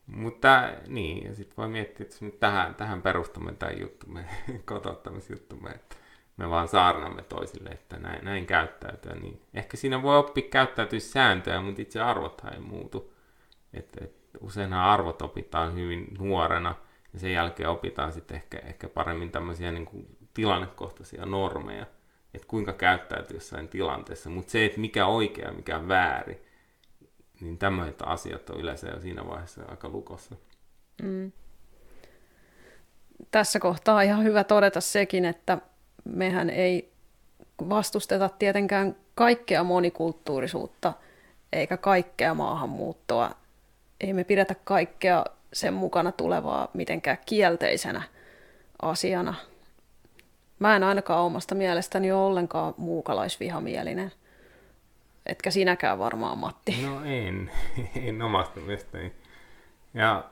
Mutta niin, ja sitten voi miettiä, että nyt tähän, tähän perustamme tämän juttumme, kotouttamisjuttumme, että me vaan saarnamme toisille, että näin, näin käyttäytyä, niin ehkä siinä voi oppia käyttäytymissääntöjä, mutta itse arvothan ei muutu. Et, et, useinhan arvot opitaan hyvin nuorena, ja sen jälkeen opitaan sitten ehkä, ehkä paremmin tämmöisiä niin kuin tilannekohtaisia normeja, että kuinka käyttäytyy jossain tilanteessa, mutta se, että mikä oikea mikä väärin, niin tämmöiset asiat on yleensä jo siinä vaiheessa aika lukossa. Mm. Tässä kohtaa on ihan hyvä todeta sekin, että mehän ei vastusteta tietenkään kaikkea monikulttuurisuutta eikä kaikkea maahanmuuttoa. Ei me pidetä kaikkea sen mukana tulevaa mitenkään kielteisenä asiana. Mä en ainakaan omasta mielestäni ole ollenkaan muukalaisvihamielinen. Etkä sinäkään varmaan, Matti. No en, en omasta mielestäni. Ja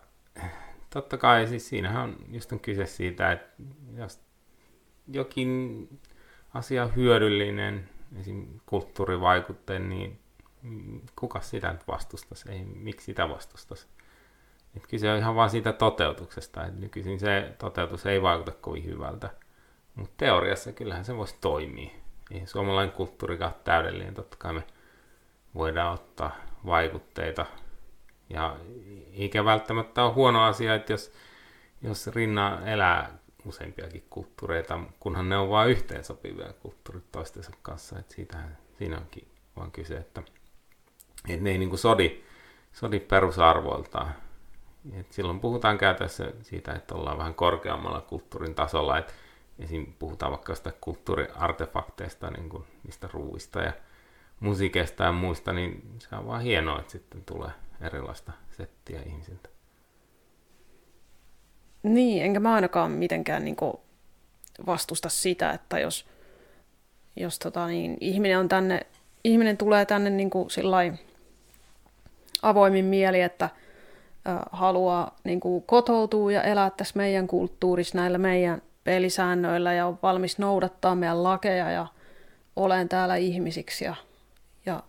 totta kai siis siinähän on just on kyse siitä, että jos jokin asia hyödyllinen, esim. kulttuurivaikutteen, niin kuka sitä nyt vastustaisi? Ei, miksi sitä vastustaisi? Et kyse on ihan vaan siitä toteutuksesta, että nykyisin se toteutus ei vaikuta kovin hyvältä. Mutta teoriassa kyllähän se voisi toimia. Ei suomalainen kulttuurikaan täydellinen, totta kai me voidaan ottaa vaikutteita. Ja eikä välttämättä ole huono asia, että jos, jos rinnan elää useampiakin kulttuureita, kunhan ne on vain yhteensopivia kulttuurit toistensa kanssa. Että siitähän, siinä onkin vaan kyse, että, että ne ei niin kuin sodi, sodi perusarvoiltaan. Et silloin puhutaan käytössä siitä, että ollaan vähän korkeammalla kulttuurin tasolla, että esim. puhutaan vaikka sitä kulttuuriartefakteista, niin kuin niistä ruuista ja musiikista ja muista, niin se on vaan hienoa, että sitten tulee erilaista settiä ihmisiltä. Niin, enkä mä ainakaan mitenkään niin vastusta sitä, että jos, jos tota, niin, ihminen, on tänne, ihminen tulee tänne niin kuin avoimin mieli, että ä, haluaa niin kuin kotoutua ja elää tässä meidän kulttuurissa näillä meidän pelisäännöillä ja on valmis noudattaa meidän lakeja ja olen täällä ihmisiksi ja, ja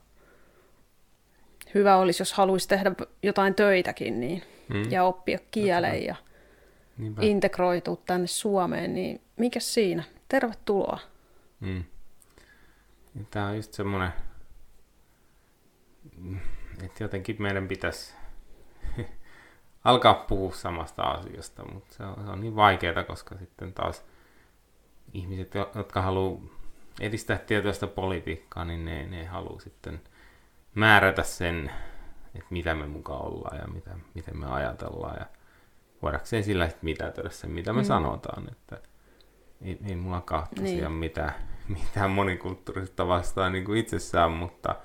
hyvä olisi, jos haluaisi tehdä jotain töitäkin niin, mm. ja oppia kielen ja Niinpä. integroitua tänne Suomeen, niin mikä siinä? Tervetuloa. Mm. Tämä on just semmoinen, että jotenkin meidän pitäisi alkaa puhua samasta asiasta, mutta se on, se on niin vaikeaa, koska sitten taas ihmiset, jotka haluaa edistää tietoista politiikkaa, niin ne, ne haluaa sitten määrätä sen, että mitä me mukaan ollaan ja mitä, miten me ajatellaan. Ja voidakseen sillä sitten mitätöidä sen, mitä me mm. sanotaan. Että ei, ei mulla kahta niin. mitään, mitään monikulttuurista vastaan niin kuin itsessään, mutta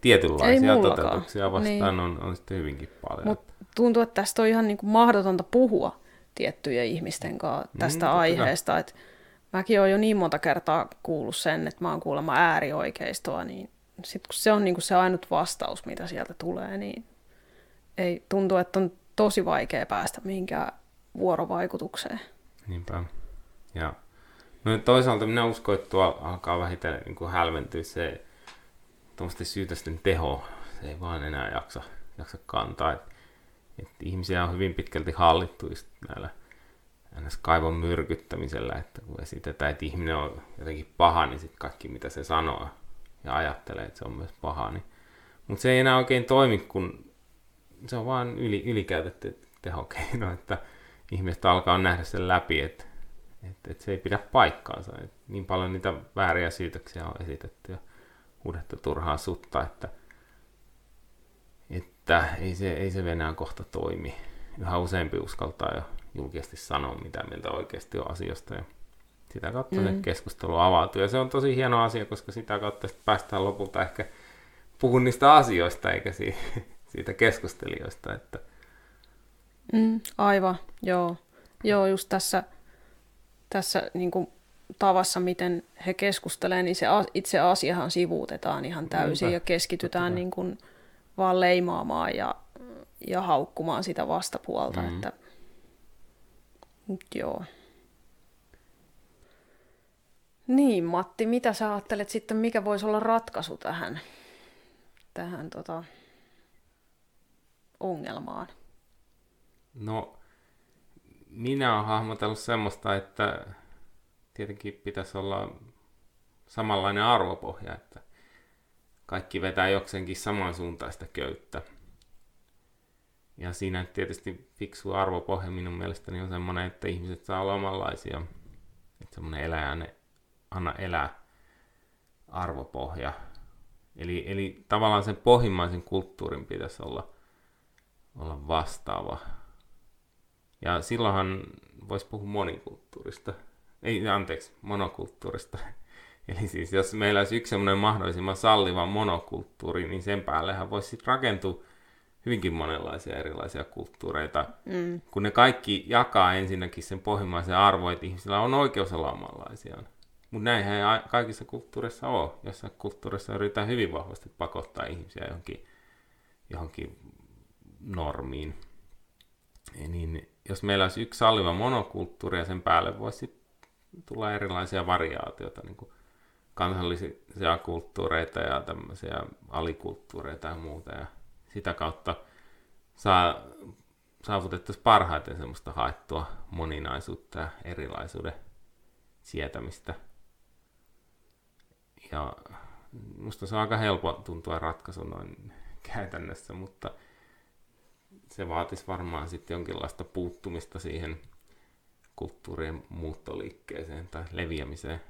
tietynlaisia toteutuksia vastaan niin. on, on sitten hyvinkin paljon. Mut tuntuu, että tästä on ihan niin kuin mahdotonta puhua tiettyjen ihmisten kanssa mm, tästä mm, aiheesta. Että mäkin olen jo niin monta kertaa kuullut sen, että mä oon kuulemma äärioikeistoa, niin sitten kun se on niin kuin se ainut vastaus, mitä sieltä tulee, niin ei tuntuu, että on tosi vaikea päästä mihinkään vuorovaikutukseen. Niinpä. Ja no toisaalta minä uskon, että tuo alkaa vähitellen niin kuin hälventyä se tuommoisten syytösten teho. Se ei vaan enää jaksa, jaksa kantaa. Et, et ihmisiä on hyvin pitkälti hallittu just näillä ns. kaivon myrkyttämisellä, että kun esitetään, että ihminen on jotenkin paha, niin sitten kaikki mitä se sanoo ja ajattelee, että se on myös paha. Niin. Mutta se ei enää oikein toimi, kun se on vaan yli, ylikäytetty tehokeino, että ihmiset alkaa nähdä sen läpi, että, että, että se ei pidä paikkaansa. Että niin paljon niitä vääriä syytöksiä on esitetty ja huudettu turhaa sutta, että, että ei, se, ei se enää kohta toimi. Yhä useampi uskaltaa jo julkisesti sanoa, mitä mieltä oikeasti on asioista. Ja sitä kautta mm. se keskustelu avautuu. Ja se on tosi hieno asia, koska sitä kautta päästään lopulta ehkä puhun niistä asioista, eikä siitä keskustelijoista. Että... Mm, aivan, joo. Joo, just tässä, tässä niin kuin tavassa, miten he keskustelevat, niin se itse asiahan sivuutetaan ihan täysin Niinpä. ja keskitytään niin kuin vaan leimaamaan ja, ja haukkumaan sitä vastapuolta. Mm. Että, joo. Niin, Matti, mitä sä ajattelet sitten, mikä voisi olla ratkaisu tähän, tähän tota, ongelmaan? No, minä olen hahmotellut semmoista, että tietenkin pitäisi olla samanlainen arvopohja, että kaikki vetää jokseenkin samansuuntaista köyttä. Ja siinä tietysti fiksu arvopohja minun mielestäni on semmoinen, että ihmiset saa olla omanlaisia. Että semmoinen eläjän, anna elää arvopohja. Eli, eli tavallaan sen pohjimmaisen kulttuurin pitäisi olla, olla vastaava. Ja silloinhan voisi puhua monikulttuurista. Ei, anteeksi, monokulttuurista. Eli siis jos meillä olisi yksi semmoinen mahdollisimman salliva monokulttuuri, niin sen päällehän voisi sitten rakentua hyvinkin monenlaisia erilaisia kulttuureita, mm. kun ne kaikki jakaa ensinnäkin sen pohjimmaisen arvo, että ihmisillä on oikeus olla omanlaisiaan. Mutta näinhän ei kaikissa kulttuureissa ole. Jossain kulttuurissa yritetään hyvin vahvasti pakottaa ihmisiä johonkin, johonkin normiin. Niin, jos meillä olisi yksi salliva monokulttuuri ja sen päälle voisi tulla erilaisia variaatioita, niin kuin kansallisia kulttuureita ja tämmöisiä alikulttuureita ja muuta. Ja sitä kautta saa, saavutettaisiin parhaiten semmoista haettua moninaisuutta ja erilaisuuden sietämistä. Ja musta se on aika helppo tuntua ratkaisu noin käytännössä, mutta se vaatisi varmaan sitten jonkinlaista puuttumista siihen kulttuurien muuttoliikkeeseen tai leviämiseen.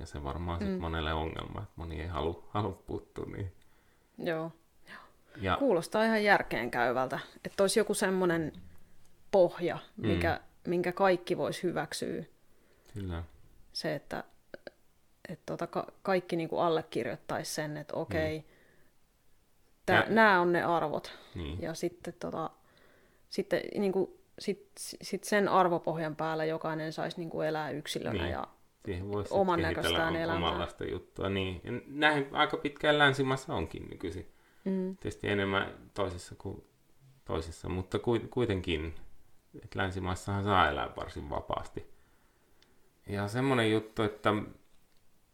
Ja se varmaan mm. sitten monelle ongelma, että moni ei halua, halua puuttua niin. Joo. Ja... Kuulostaa ihan järkeen käyvältä, että olisi joku semmoinen pohja, mikä, mm. minkä kaikki voisi hyväksyä. Kyllä. Se, että, että tota, ka- kaikki niinku allekirjoittaisi sen, että okei, mm. Ja... nämä on ne arvot. Niin. Ja sitten, tota, sitten niinku, sit, sit sen arvopohjan päällä jokainen saisi niinku elää yksilönä niin. ja Siihen voisi oman näköistään elämää. Omanlaista juttua. Niin. Ja näin aika pitkään länsimaissa onkin nykyisin. Mm. Tietysti enemmän toisissa kuin toisissa, mutta kuitenkin, että länsimaissahan saa elää varsin vapaasti. Ja semmoinen juttu, että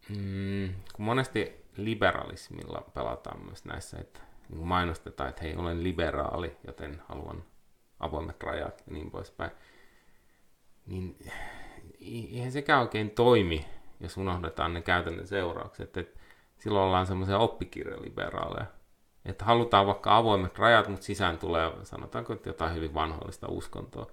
mm, kun monesti liberalismilla pelataan myös näissä, että niin mainostetaan, että hei, olen liberaali, joten haluan avoimet rajat ja niin poispäin, niin eihän sekään oikein toimi, jos unohdetaan ne käytännön seuraukset. että silloin ollaan semmoisia oppikirjaliberaaleja. Että halutaan vaikka avoimet rajat, mutta sisään tulee, sanotaanko, että jotain hyvin vanhoillista uskontoa,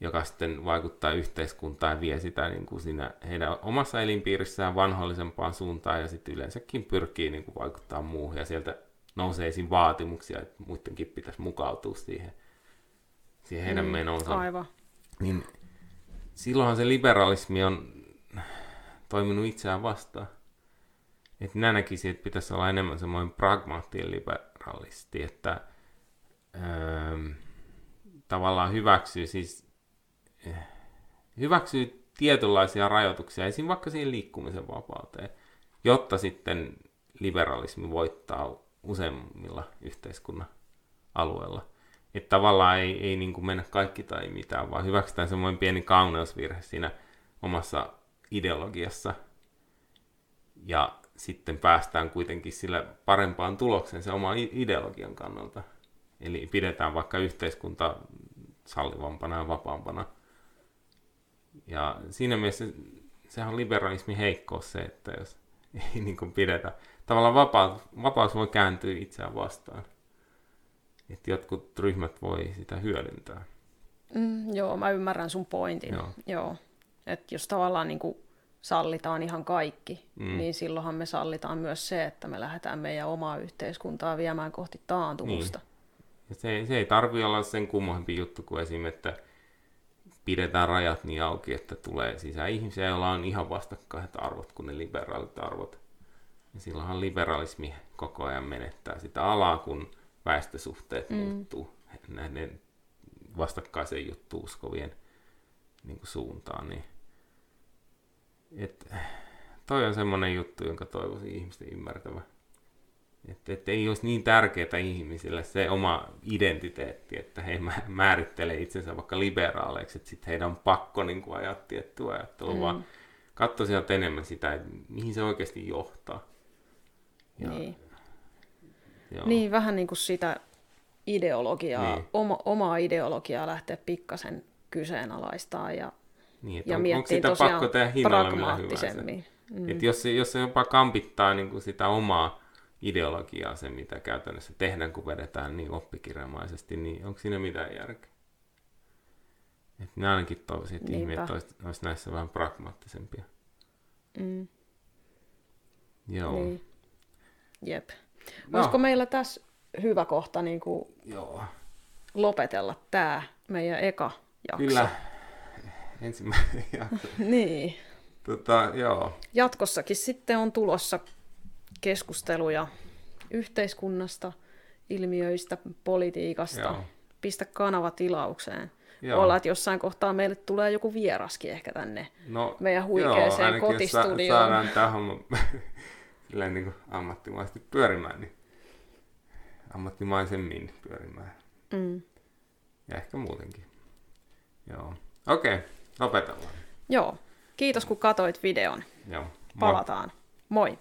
joka sitten vaikuttaa yhteiskuntaan ja vie sitä niin kuin siinä heidän omassa elinpiirissään vanhollisempaan suuntaan ja sitten yleensäkin pyrkii niin kuin vaikuttaa muuhun ja sieltä nousee esiin vaatimuksia, että muidenkin pitäisi mukautua siihen, siihen heidän mm, menonsa. Aivan. Niin silloinhan se liberalismi on toiminut itseään vastaan. Että minä näkisin, että pitäisi olla enemmän semmoinen pragmaattinen liberalisti, että öö, tavallaan hyväksyy siis eh, hyväksyy tietynlaisia rajoituksia, esim. vaikka siihen liikkumisen vapauteen, jotta sitten liberalismi voittaa useimmilla yhteiskunnan alueilla. Että tavallaan ei, ei niin kuin mennä kaikki tai mitään, vaan hyväksytään semmoinen pieni kauneusvirhe siinä omassa ideologiassa. Ja sitten päästään kuitenkin sillä parempaan tulokseen se oma ideologian kannalta. Eli pidetään vaikka yhteiskunta sallivampana ja vapaampana. Ja siinä mielessä sehän on liberalismi heikkous se, että jos ei niin kuin pidetä. Tavallaan vapaus, vapaus voi kääntyä itseään vastaan että jotkut ryhmät voi sitä hyödyntää. Mm, joo, mä ymmärrän sun pointin. Joo. joo. Että jos tavallaan niin kuin sallitaan ihan kaikki, mm. niin silloinhan me sallitaan myös se, että me lähdetään meidän omaa yhteiskuntaa viemään kohti taantumusta. Niin. Ja se, se ei tarvi olla sen kummempi juttu kuin esim. että pidetään rajat niin auki, että tulee sisään ihmisiä, joilla on ihan vastakkaiset arvot kuin ne liberaalit arvot. Ja silloinhan liberalismi koko ajan menettää sitä alaa, kun väestösuhteet mm. muuttuu näiden vastakkaisen juttu uskovien niin kuin suuntaan. Niin, et, toi on semmoinen juttu, jonka toivoisin ihmisten ymmärtävä. Että et ei olisi niin tärkeää ihmisille se oma identiteetti, että he määrittelee itsensä vaikka liberaaleiksi, että sitten heidän on pakko niin kuin ajaa tiettyä ajattelua, mm. vaan katso sieltä enemmän sitä, että mihin se oikeasti johtaa. Ja, niin. Joo. niin, vähän niin kuin sitä ideologiaa, niin. oma, omaa ideologiaa lähteä pikkasen kyseenalaistaa ja, niin, ja on, miettiä onko sitä tosiaan pakko tehdä hinnalla millä pragmaattisemmin. Mm. Et jos, jos se jopa kampittaa niin kuin sitä omaa ideologiaa, se mitä käytännössä tehdään, kun vedetään niin oppikirjamaisesti, niin onko siinä mitään järkeä? Et minä ainakin toivoisin, että Niinpä. ihmiset olisi, olisi näissä vähän pragmaattisempia. Mm. Joo. Niin. Jep. No. Olisiko meillä tässä hyvä kohta niin kuin Joo. lopetella tämä meidän eka jakso? Kyllä, ensimmäinen jakso. niin. Tota, joo. Jatkossakin sitten on tulossa keskusteluja yhteiskunnasta, ilmiöistä, politiikasta. Joo. Pistä kanava tilaukseen. Joo. Olla, että jossain kohtaa meille tulee joku vieraskin ehkä tänne no, meidän huikeeseen joo, kotistudioon. Sa- saadaan tämä homma niin ammattimaisesti pyörimään, niin ammattimaisemmin pyörimään. Mm. Ja ehkä muutenkin. Joo. Okei, okay, lopetellaan. Joo. Kiitos kun katoit videon. Joo. Moi. Palataan. Moi.